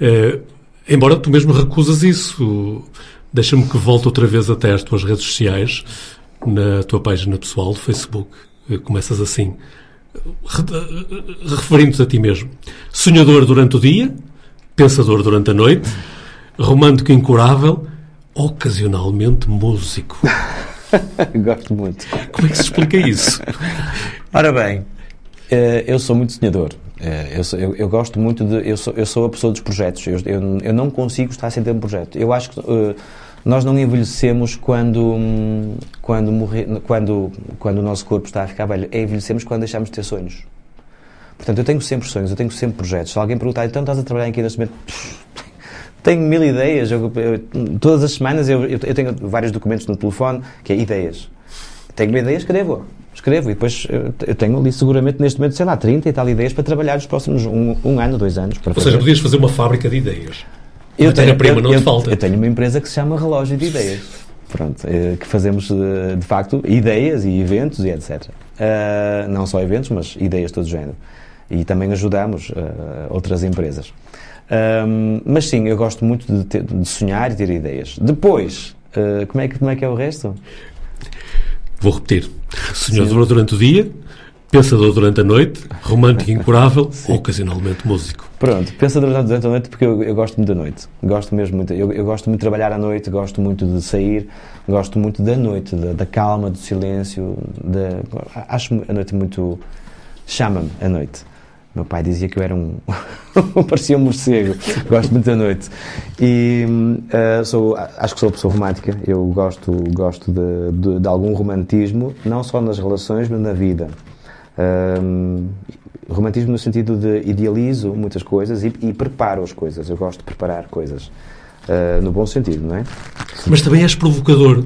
Uh, embora tu mesmo recusas isso, deixa-me que volte outra vez até às tuas redes sociais, na tua página pessoal do Facebook. Uh, começas assim, referindo-te a ti mesmo. Sonhador durante o dia, pensador durante a noite, romântico incurável, ocasionalmente músico. (laughs) (laughs) Gosto muito. Como é que se explica isso? Ora bem, eh, eu sou muito sonhador. Eh, eu, sou, eu, eu, gosto muito de. Eu sou, eu sou a pessoa dos projetos. Eu, eu, eu não consigo estar sem ter um projeto. Eu acho que uh, nós não envelhecemos quando, quando, morrer, quando, quando o nosso corpo está a ficar velho. É envelhecemos quando deixamos de ter sonhos. Portanto, eu tenho sempre sonhos, eu tenho sempre projetos. Se alguém perguntar, então estás a trabalhar aqui neste momento? Tenho mil ideias. Eu, eu, todas as semanas eu, eu, tenho vários documentos no telefone que é ideias. Tenho uma ideia, escrevo. Escrevo e depois eu tenho ali seguramente neste momento, sei lá, 30 e tal ideias para trabalhar nos próximos um, um ano, dois anos. Ou seja, podias fazer uma fábrica de ideias. Eu tenho, prima não te falta. Eu tenho uma empresa que se chama Relógio de Ideias. Pronto, eh, que fazemos de facto ideias e eventos e etc. Uh, ah, não só eventos, mas ideias de todo género. E também ajudamos uh, outras empresas. Um, mas sim, eu gosto muito de, ter, de, sonhar e ter ideias. Depois, uh, como, é que, como é que é o resto? Vou repetir. Sonhador durante o dia, pensador durante a noite, romântico (laughs) incurável, ocasionalmente músico. Pronto, pensador durante a noite porque eu, eu, gosto muito da noite. Gosto mesmo muito. Eu, eu, gosto muito de trabalhar à noite, gosto muito de sair, gosto muito da noite, da, da calma, do silêncio. Da, acho a noite muito. chama-me a noite. Meu pai dizia que eu era um. (laughs) parecia um morcego. Gosto muito da noite. E uh, sou, acho que sou uma pessoa romântica. Eu gosto, gosto de, de, de algum romantismo, não só nas relações, mas na vida. Um, romantismo no sentido de idealizo muitas coisas e, e preparo as coisas. Eu gosto de preparar coisas. Uh, no bom sentido, não é? Mas também és provocador.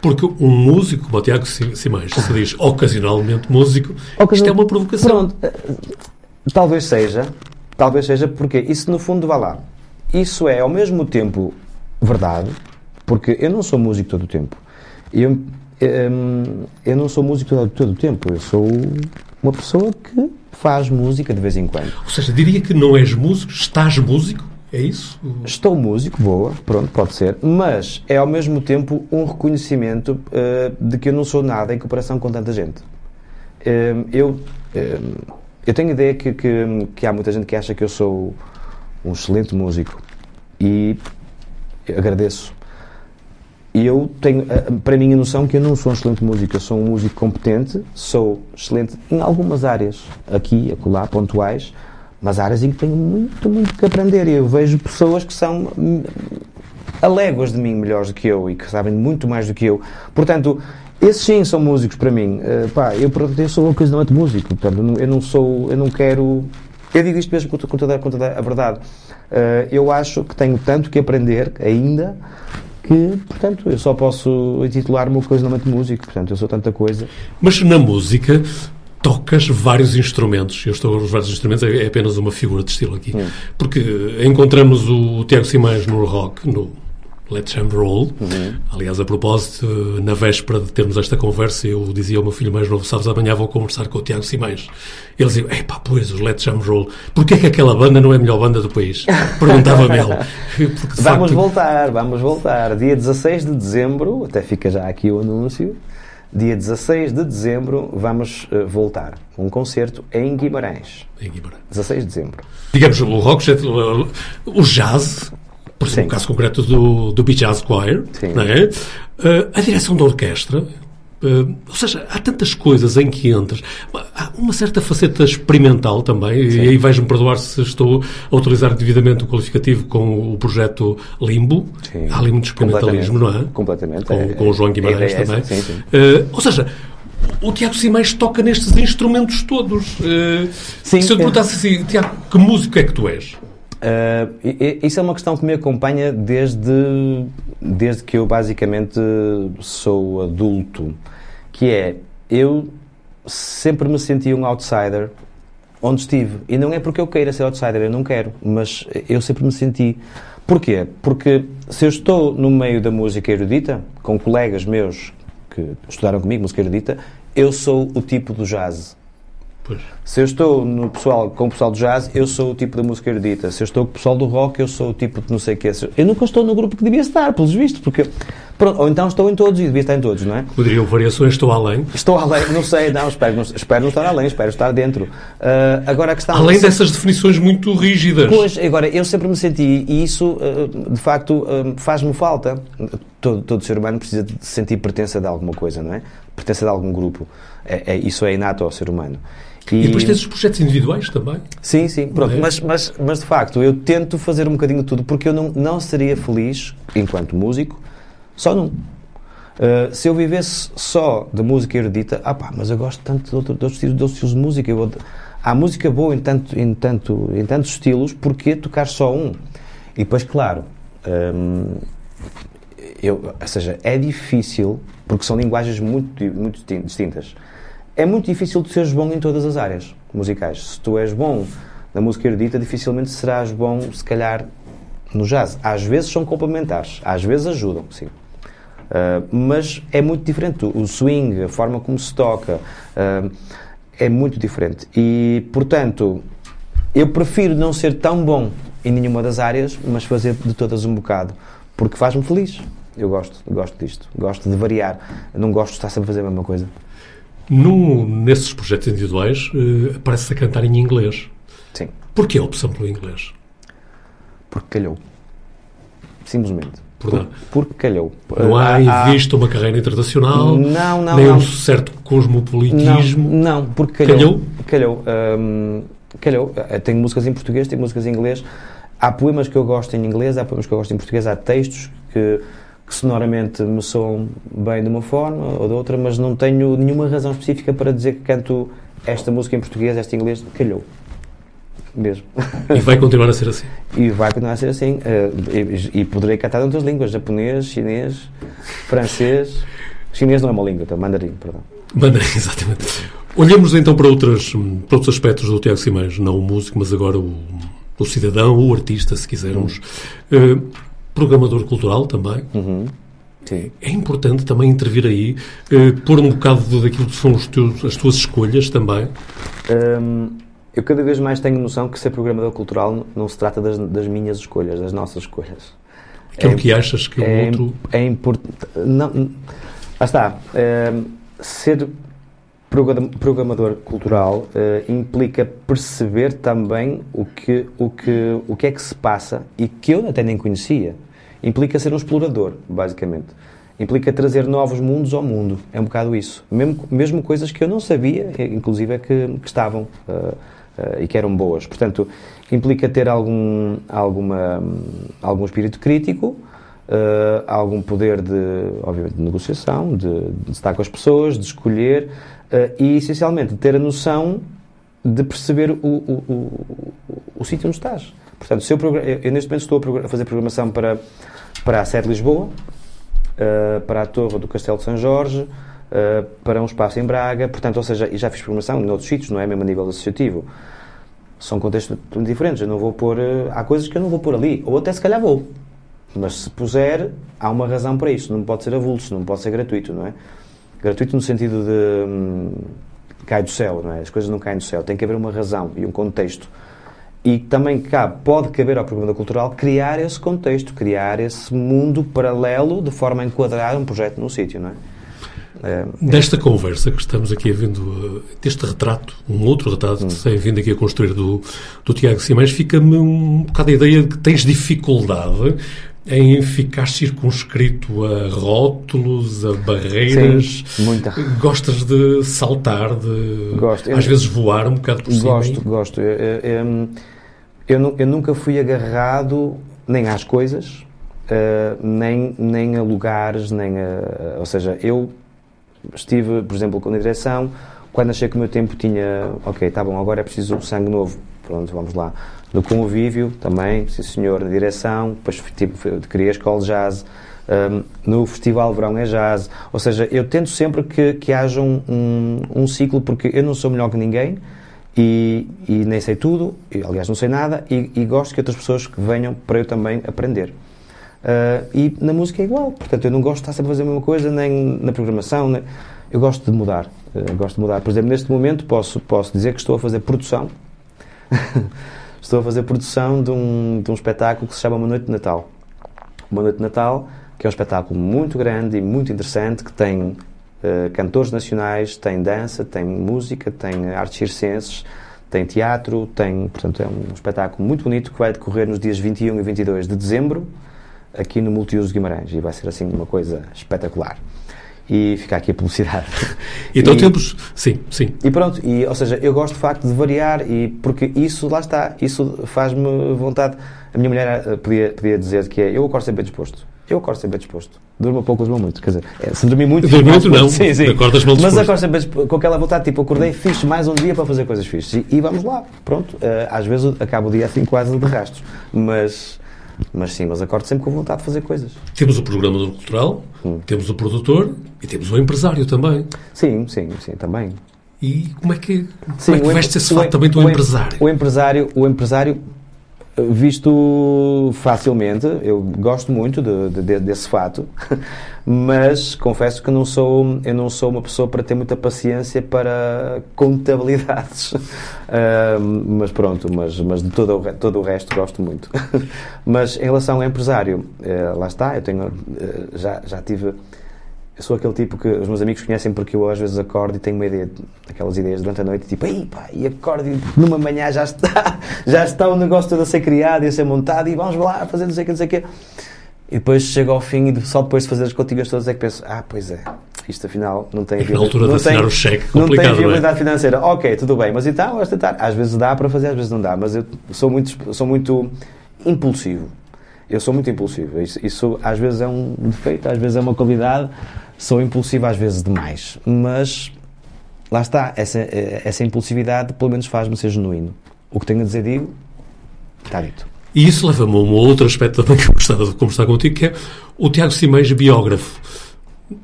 Porque um músico, como o Tiago Simões, se diz ocasionalmente músico, isto é uma provocação. Pronto, Talvez seja, talvez seja porque isso no fundo, vá lá, isso é ao mesmo tempo verdade, porque eu não sou músico todo o tempo. Eu, eu, eu não sou músico todo, todo o tempo, eu sou uma pessoa que faz música de vez em quando. Ou seja, diria que não és músico, estás músico? É isso? Estou músico, boa, pronto, pode ser, mas é ao mesmo tempo um reconhecimento uh, de que eu não sou nada em comparação com tanta gente. Uh, eu uh, eu tenho ideia que, que, que, há muita gente que acha que eu sou um excelente músico e agradeço. E eu tenho, para mim, a noção que eu não sou um excelente músico, eu sou um músico competente, sou excelente em algumas áreas, aqui, acolá, pontuais, mas áreas em que tenho muito, muito que aprender. E eu vejo pessoas que são a léguas de mim melhores do que eu e que sabem muito mais do que eu. Portanto, esses sim são músicos para mim. Uh, pá, eu, eu sou ocasionalmente músico, portanto, eu não, não sou, eu não quero. Eu digo isto mesmo com, com, toda, com toda a verdade. Uh, eu acho que tenho tanto que aprender ainda que, portanto, eu só posso intitular-me ocasionalmente músico, portanto, eu sou tanta coisa. Mas na música tocas vários instrumentos. Eu estou os vários instrumentos, é apenas uma figura de estilo aqui. Hum. Porque encontramos o Tiago Simões no rock, no Let's Jam Roll. Uhum. Aliás, a propósito, na véspera de termos esta conversa, eu dizia ao meu filho mais novo, sabes, amanhã vou conversar com o Tiago Simões. Ele dizia, epá, pois, os Let's Jam Roll, porquê é que aquela banda não é a melhor banda do país? (laughs) Perguntava-me ele. vamos facto... voltar, vamos voltar. Dia 16 de dezembro, até fica já aqui o anúncio, dia 16 de dezembro vamos uh, voltar. Um concerto em Guimarães. Em Guimarães. 16 de dezembro. Digamos, o rock, o jazz, por exemplo, no caso concreto do, do Beach Jazz Choir, é? uh, a direção da orquestra, Uh, ou seja, há tantas coisas em que entras. Há uma certa faceta experimental também, Sim. e aí vais-me perdoar se estou a utilizar devidamente o qualificativo com o projeto Limbo. Sim. Há ali muito experimentalismo, não é? Completamente. Com, é, com o João Guimarães é, também. Sim, uh, ou seja, o Tiago Simões toca nestes instrumentos todos. Uh, se eu te perguntasse assim, Tiago, que músico é que tu és? Uh, isso é uma questão que me acompanha desde, desde que eu basicamente sou adulto, que é, eu sempre me senti um outsider onde estive. E não é porque eu queira ser outsider, eu não quero, mas eu sempre me senti. Porquê? Porque se eu estou no meio da música erudita, com colegas meus que estudaram comigo música erudita, eu sou o tipo do jazz. Pois. Se eu estou no pessoal, com o pessoal do jazz, eu sou o tipo da música erudita. Se eu estou com o pessoal do rock, eu sou o tipo de não sei o que. Eu nunca estou no grupo que devia estar, pelos vistos, porque. Pronto, ou então estou em todos e devia estar em todos, não é? Poderiam variações, estou além. Estou além, não sei, não, espero não, espero não estar além, espero estar dentro. Uh, agora a questão. Além dessas definições muito rígidas. Pois, agora, eu sempre me senti, e isso, uh, de facto, uh, faz-me falta. Todo, todo ser humano precisa de sentir pertença de alguma coisa, não é? Pertença de algum grupo. É, é, isso é inato ao ser humano. E, e depois tens os projetos individuais também. Sim, sim, pronto. É? Mas, mas, mas de facto, eu tento fazer um bocadinho de tudo porque eu não, não seria feliz, enquanto músico, só num. Uh, se eu vivesse só da música erudita, ah pá, mas eu gosto tanto de, outro, de outros, estilos, de estilos de música. Eu, há música boa em, tanto, em, tanto, em tantos estilos, porquê tocar só um? E depois, claro, um, eu, ou seja, é difícil, porque são linguagens muito, muito distintas é muito difícil de seres bom em todas as áreas musicais. Se tu és bom na música erudita, dificilmente serás bom, se calhar, no jazz. Às vezes são complementares, às vezes ajudam, sim. Uh, mas é muito diferente. O swing, a forma como se toca, uh, é muito diferente. E, portanto, eu prefiro não ser tão bom em nenhuma das áreas, mas fazer de todas um bocado, porque faz-me feliz. Eu gosto, gosto disto, gosto de variar. não gosto de estar sempre a fazer a mesma coisa. No, nesses projetos individuais, uh, aparece-se a cantar em inglês. Sim. Porquê a opção pelo inglês? Porque calhou. Simplesmente. Por, por, porque calhou. Não há em vista uma carreira internacional? Não, não, nem não. um certo cosmopolitismo? Não, não porque calhou. Calhou. Calhou. Um, calhou. Eh, tenho músicas em português, tenho músicas em inglês. Há poemas que eu gosto em inglês, há poemas que eu gosto em português, há textos que que sonoramente me soam bem de uma forma ou de outra, mas não tenho nenhuma razão específica para dizer que canto esta música em português, esta em inglês, calhou. Mesmo. E vai continuar a ser assim? (laughs) E vai continuar a ser assim. Uh, e, e, poderei cantar em outras línguas: japonês, chinês, francês. Chinês não é uma língua, então, mandarim, perdão. Mandarim, (laughs) exatamente. Olhamos então para, outras, para outros aspectos do Tiago Simões, não o músico, mas agora o, o cidadão, o artista, se quisermos. Uh, programador cultural também. Uhum. Sim. É importante também intervir aí, eh, pôr um bocado daquilo que são teus, as tuas escolhas também. Hum, eu cada vez mais tenho noção que ser programador cultural não se trata das, das minhas escolhas, das nossas escolhas. Aquilo é, que achas que é, o outro. É importante. Não, lá está. Hum, ser programador cultural uh, implica perceber também o que, o, que, o que é que se passa e que eu até nem conhecia implica ser um explorador, basicamente. Implica trazer novos mundos ao mundo. É um bocado isso. Mesmo, mesmo coisas que eu não sabia, inclusive, é que, que estavam uh, uh, e que eram boas. Portanto, implica ter algum, alguma, algum espírito crítico, uh, algum poder de, obviamente, de negociação, de, de, estar com as pessoas, de escolher e, essencialmente, ter a noção de perceber o, o, o, o sítio onde estás. Portanto, se eu, eu, neste momento estou a fazer programação para, para a sede de Lisboa, uh, para a Torre do Castelo de São Jorge, uh, para um espaço em Braga, portanto, ou seja, já fiz programação em outros sítios, não é mesmo a nível associativo. São contextos diferentes. Eu não vou pôr. Uh, há coisas que eu não vou pôr ali, ou até se calhar vou. Mas se puser, há uma razão para isso. Não pode ser avulso, não pode ser gratuito, não é? Gratuito no sentido de. Hum, cai do céu, não é? As coisas não caem do céu. Tem que haver uma razão e um contexto. E também cabe, pode caber ao programa cultural criar esse contexto, criar esse mundo paralelo de forma a enquadrar um projeto num sítio, não é? É, Desta é... conversa que estamos aqui a vendo, deste retrato, um outro retrato hum. que tem vindo aqui a construir do, do Tiago Simões, fica-me um bocado a ideia de que tens dificuldade em ficar circunscrito a rótulos, a barreiras. Sim, muita. Gostas de saltar, de gosto. às eu, vezes voar um bocado por cima? Gosto, gosto. Eu, eu, eu, nunca fui agarrado nem às coisas, uh, nem, nem a lugares, nem a. Ou seja, eu estive, por exemplo, com a direção, quando achei que o meu tempo tinha. Ok, tá bom, agora é preciso sangue novo. Pronto, vamos lá no convívio também, sim senhor, na direção, depois tipo, criei a escola de jazz, um, no Festival Verão é jazz, ou seja, eu tento sempre que, que haja um, um, um ciclo, porque eu não sou melhor que ninguém e, e nem sei tudo, e, aliás não sei nada, e, e, gosto que outras pessoas que venham para eu também aprender. Uh, e na música é igual, portanto eu não gosto de estar sempre a fazer a mesma coisa, nem na programação, nem, eu gosto de mudar, uh, gosto de mudar. Por exemplo, neste momento posso, posso dizer que estou a fazer produção (laughs) estou a fazer produção de um, de um espetáculo que se chama Uma Noite de Natal. Uma Noite de Natal, que é um espetáculo muito grande e muito interessante, que tem uh, cantores nacionais, tem dança, tem música, tem artes circenses, tem teatro, tem, portanto, é um espetáculo muito bonito que vai decorrer nos dias 21 e 22 de dezembro, aqui no Multiuso Guimarães, e vai ser assim uma coisa espetacular e fica aqui a publicidade. (laughs) Então e, temos, sim, sim. E pronto, e, ou seja, eu gosto de facto de variar e porque isso, lá está, isso faz-me vontade. A minha mulher eh, podia, podia dizer que é, eu acordo sempre bem disposto. Eu acordo sempre bem disposto. Durmo pouco, durmo muito. Quer dizer, é, se dormir muito... Dormir muito não, sim, sim. acordas mal disposto. Mas acordo sempre com aquela vontade, tipo, acordei fixe mais um dia para fazer coisas fixes. E, e vamos lá, pronto. Uh, às vezes acabo o dia assim quase de rastros. Mas mas sim, mas acordo sempre com vontade de fazer coisas. Temos o programa do cultural, hum. temos o produtor e temos o empresário também. Sim, sim, sim, também. E como é que, sim, como é que veste esse fato também do o empresário? O empresário, o empresário visto facilmente, eu gosto muito de, de, desse fato, (laughs) mas confesso que não sou, eu não sou uma pessoa para ter muita paciência para contabilidades. (laughs) Uh, mas pronto, mas, mas de todo o, todo o resto gosto muito. (laughs) mas em relação ao empresário, uh, lá está, eu tenho, uh, já, já tive eu sou aquele tipo que os meus amigos conhecem porque eu às vezes acordo e tenho uma ideia, aquelas ideias durante a noite, tipo, Ei, pá, e acordo e numa manhã já está, (laughs) já está o negócio todo a ser criado e a ser montado e vamos lá fazer não sei o que, não sei o que. E depois chego ao fim e só depois de fazer as continhas todas é que penso, ah, pois é, isto afinal não tem... Na altura de assinar o cheque, Não tem é? viabilidade é? financeira. Ok, tudo bem, mas então vamos tentar. Às vezes dá para fazer, às vezes não dá, mas eu sou muito, sou muito impulsivo. Eu sou muito impulsivo. Isso, isso às vezes é um defeito, às vezes é uma qualidade Sou impulsivo às vezes demais, mas lá está, essa, essa impulsividade pelo menos faz-me ser genuíno. O que tenho a dizer, digo, está dito. E isso leva-me a um outro aspecto também que eu gostava de conversar contigo, que é o Tiago Simões, biógrafo.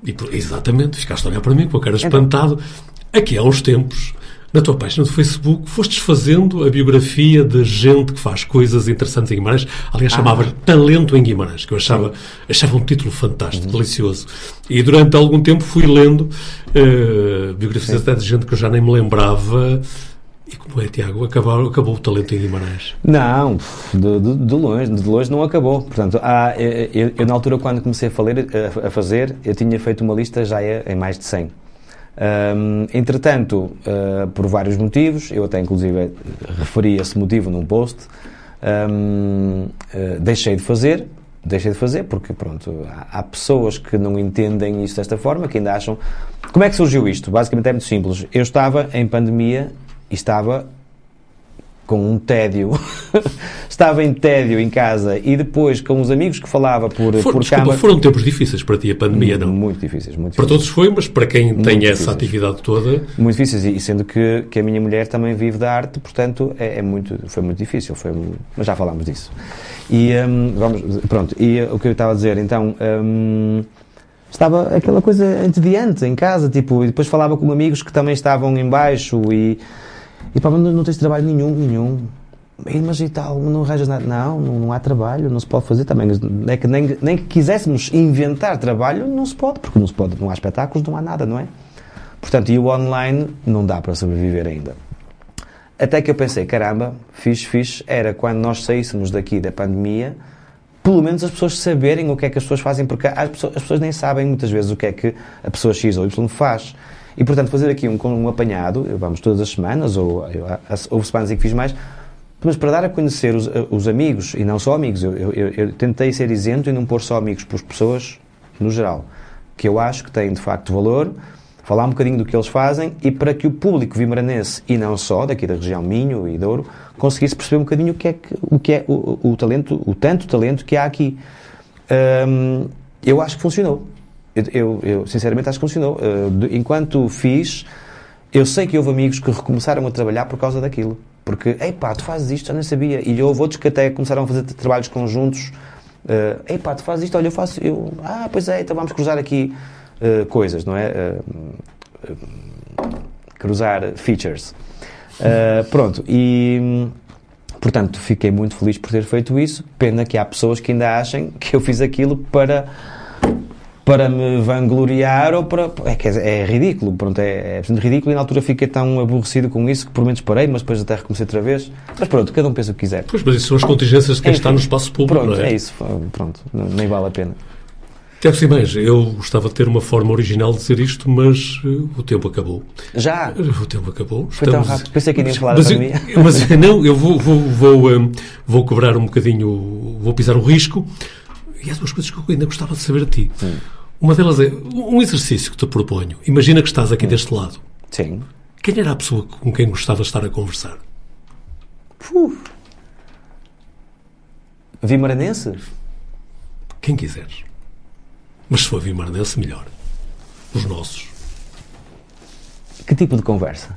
E, exatamente, ficaste a olhar para mim com a cara espantado. Aqui há uns tempos na tua página do Facebook, fostes fazendo a biografia de gente que faz coisas interessantes em Guimarães. Aliás, ah. chamava Talento em Guimarães, que eu achava, achava um título fantástico, uhum. delicioso. E durante algum tempo fui lendo uh, biografias até de gente que eu já nem me lembrava. E como é, Tiago? Acabou, acabou o talento em Guimarães? Não, de, de, de longe, de longe não acabou. Portanto, há, eu, eu, na altura, quando comecei a, fazer, a, a fazer, eu tinha feito uma lista já em mais de 100. Um, entretanto, uh, por vários motivos, eu até inclusive referi esse motivo num post, um, uh, ah, deixei de fazer, deixei de fazer porque, pronto, há, há, pessoas que não entendem isso desta forma, que ainda acham... Como é que surgiu isto? Basicamente é muito simples. Eu estava em pandemia e estava com um tédio, (laughs) estava em tédio em casa e depois com os amigos que falava por, For, por desculpa, câmara. Foram tempos difíceis para ti, a pandemia, não? Muito difíceis, muito Para difíceis. todos foi, mas para quem Muito tem difíceis. essa atividade toda, Muito difíceis, e sendo que, que a minha mulher também vive da arte, portanto, é, é muito, foi muito difícil, foi, mas já falámos disso. E, hum, vamos, pronto, e o que eu estava a dizer, então, hum, estava aquela coisa entediante em casa, tipo, e depois falava com amigos que também estavam em baixo e, e mas não, não tens trabalho nenhum, nenhum. Mas e tal, não arranjas nada? Não, não, não há trabalho, não se pode fazer também. É que nem, nem que quiséssemos inventar trabalho, não se pode, porque não se pode, não há espetáculos, não há nada, não é? Portanto, e o online não dá para sobreviver ainda. Até que eu pensei, caramba, fixe, fixe, era quando nós saíssemos daqui da pandemia, pelo menos as pessoas saberem o que é que as pessoas fazem, porque as pessoas, as pessoas nem sabem muitas vezes o que é que a pessoa X ou Y faz. E, portanto, fazer aqui um, um apanhado, vamos todas as semanas, ou eu- houve semanas em que fiz mais, mas para dar a conhecer os, os amigos, e não só amigos, eu, eu- eu- tentei ser isento e não pôr só amigos, pôs pessoas no geral, que eu acho que têm de facto valor, falar um bocadinho do que eles fazem e para que o público vimaranense, e não só, daqui da região Minho e Douro, conseguisse perceber um bocadinho o que é, que, o, que é o, o talento, o tanto talento que há aqui. Hum, eu acho que funcionou. Eu, eu- sinceramente acho que funcionou. De- enquanto fiz, eu sei que houve amigos que recomeçaram a trabalhar por causa daquilo. Porque, ei pá, tu fazes isto, eu nem sabia. E houve outros que até começaram a fazer trabalhos conjuntos. Uh, ei pá, tu fazes isto, olha, eu faço. Eu, ah, pois é, então vamos cruzar aqui uh, coisas, não é? Uh, cruzar features. Pronto, e. Portanto, fiquei muito feliz por ter feito isso. Pena que há pessoas que ainda achem que eu fiz aquilo para para me vangloriar ou para. É, quer dizer, é ridículo, pronto, é, é ridículo e na altura fiquei tão aborrecido com isso que por menos parei, mas depois até recomecei outra vez. Mas pronto, cada um pensa o que quiser. pois, mas isso são as contingências de quem Enfim, está no espaço público, Pronto, não é? é isso, pronto, não- nem vale a pena. Tiago Simões, eu gostava de ter uma forma original de dizer isto, mas uh, o tempo acabou. Já! O tempo acabou. Foi tão rápido. Pensei que iria falar mas, da pandemia. mas não, eu vou, vou, vou, um, vou quebrar um bocadinho, vou pisar o risco. E há duas coisas que eu ainda gostava de saber de ti. Uma delas é um exercício que te proponho. Imagina que estás aqui deste lado. Sim. Quem era a pessoa com quem gostava de estar a conversar? Uf. Vimaranense? Quem quiseres. Mas se for vimaranense, melhor. Os nossos. Que tipo de conversa?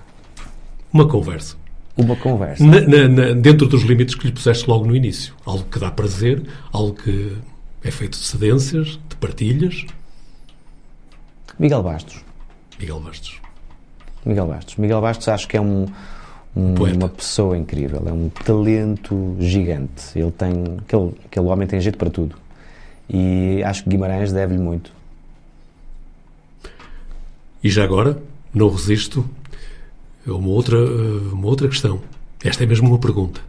Uma conversa. Uma conversa. Na- na- na- dentro dos limites que lhe puseste logo no início. Algo que dá prazer, algo que é feito de cedências, de partilhas. Miguel Bastos. Miguel Bastos. Miguel Bastos. Miguel Bastos acho que é um, um- uma pessoa incrível, é um talento gigante. Ele tem, aquele, aquele homem tem jeito para tudo. E acho que Guimarães deve-lhe muito. E já agora, não resisto a uma outra, uma outra questão. Esta é mesmo uma pergunta.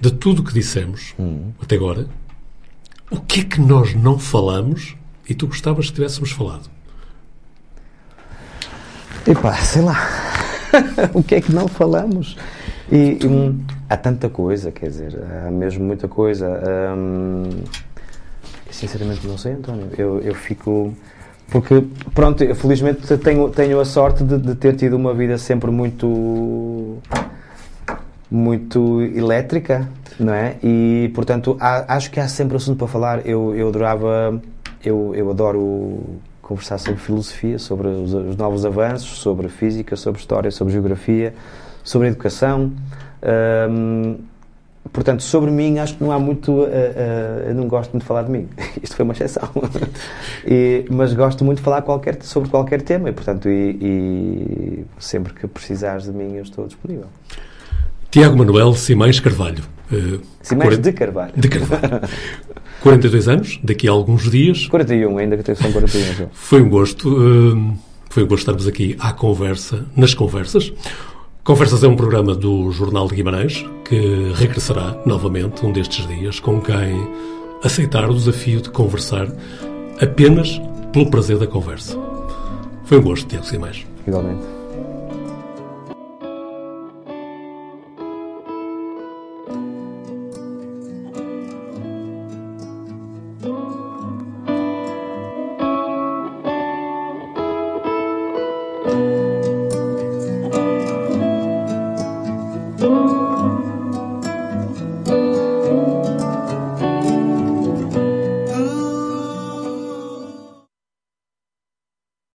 De tudo o que dissemos até agora, o que é que nós não falamos e tu gostavas que tivéssemos falado? Epá, sei lá. (laughs) o que é que não falamos? E, hum, há tanta coisa, quer dizer, há mesmo muita coisa. Hum, sinceramente não sei, António. Eu, eu fico. Porque, pronto, felizmente tenho, tenho a sorte de, de ter tido uma vida sempre muito. Muito elétrica, não é? E, portanto, há- acho que há sempre assunto para falar. Eu, eu adorava. Eu, eu adoro conversar sobre filosofia, sobre os, os novos avanços, sobre física, sobre história, sobre geografia, sobre educação. Portanto, sobre mim, acho que não há muito. eh, eh, eu não gosto muito de falar de mim. (laughs) Isto foi uma exceção. (laughs) E- mas gosto muito de falar qualquer, sobre qualquer tema e, portanto, e, e sempre que precisares de mim, eu estou disponível. Tiago Manuel Simões Carvalho. eh, Simões 40 de Carvalho. de Carvalho. (laughs) 42 anos, daqui a alguns dias. 41, ainda que tenho são 41. já. Foi um gosto. hum, foi um gosto estarmos aqui à conversa, nas conversas. Conversas é um programa do Jornal de Guimarães que regressará novamente um destes dias com quem aceitar o desafio de conversar apenas pelo prazer da conversa. Foi um gosto, Tiago Simões. Igualmente.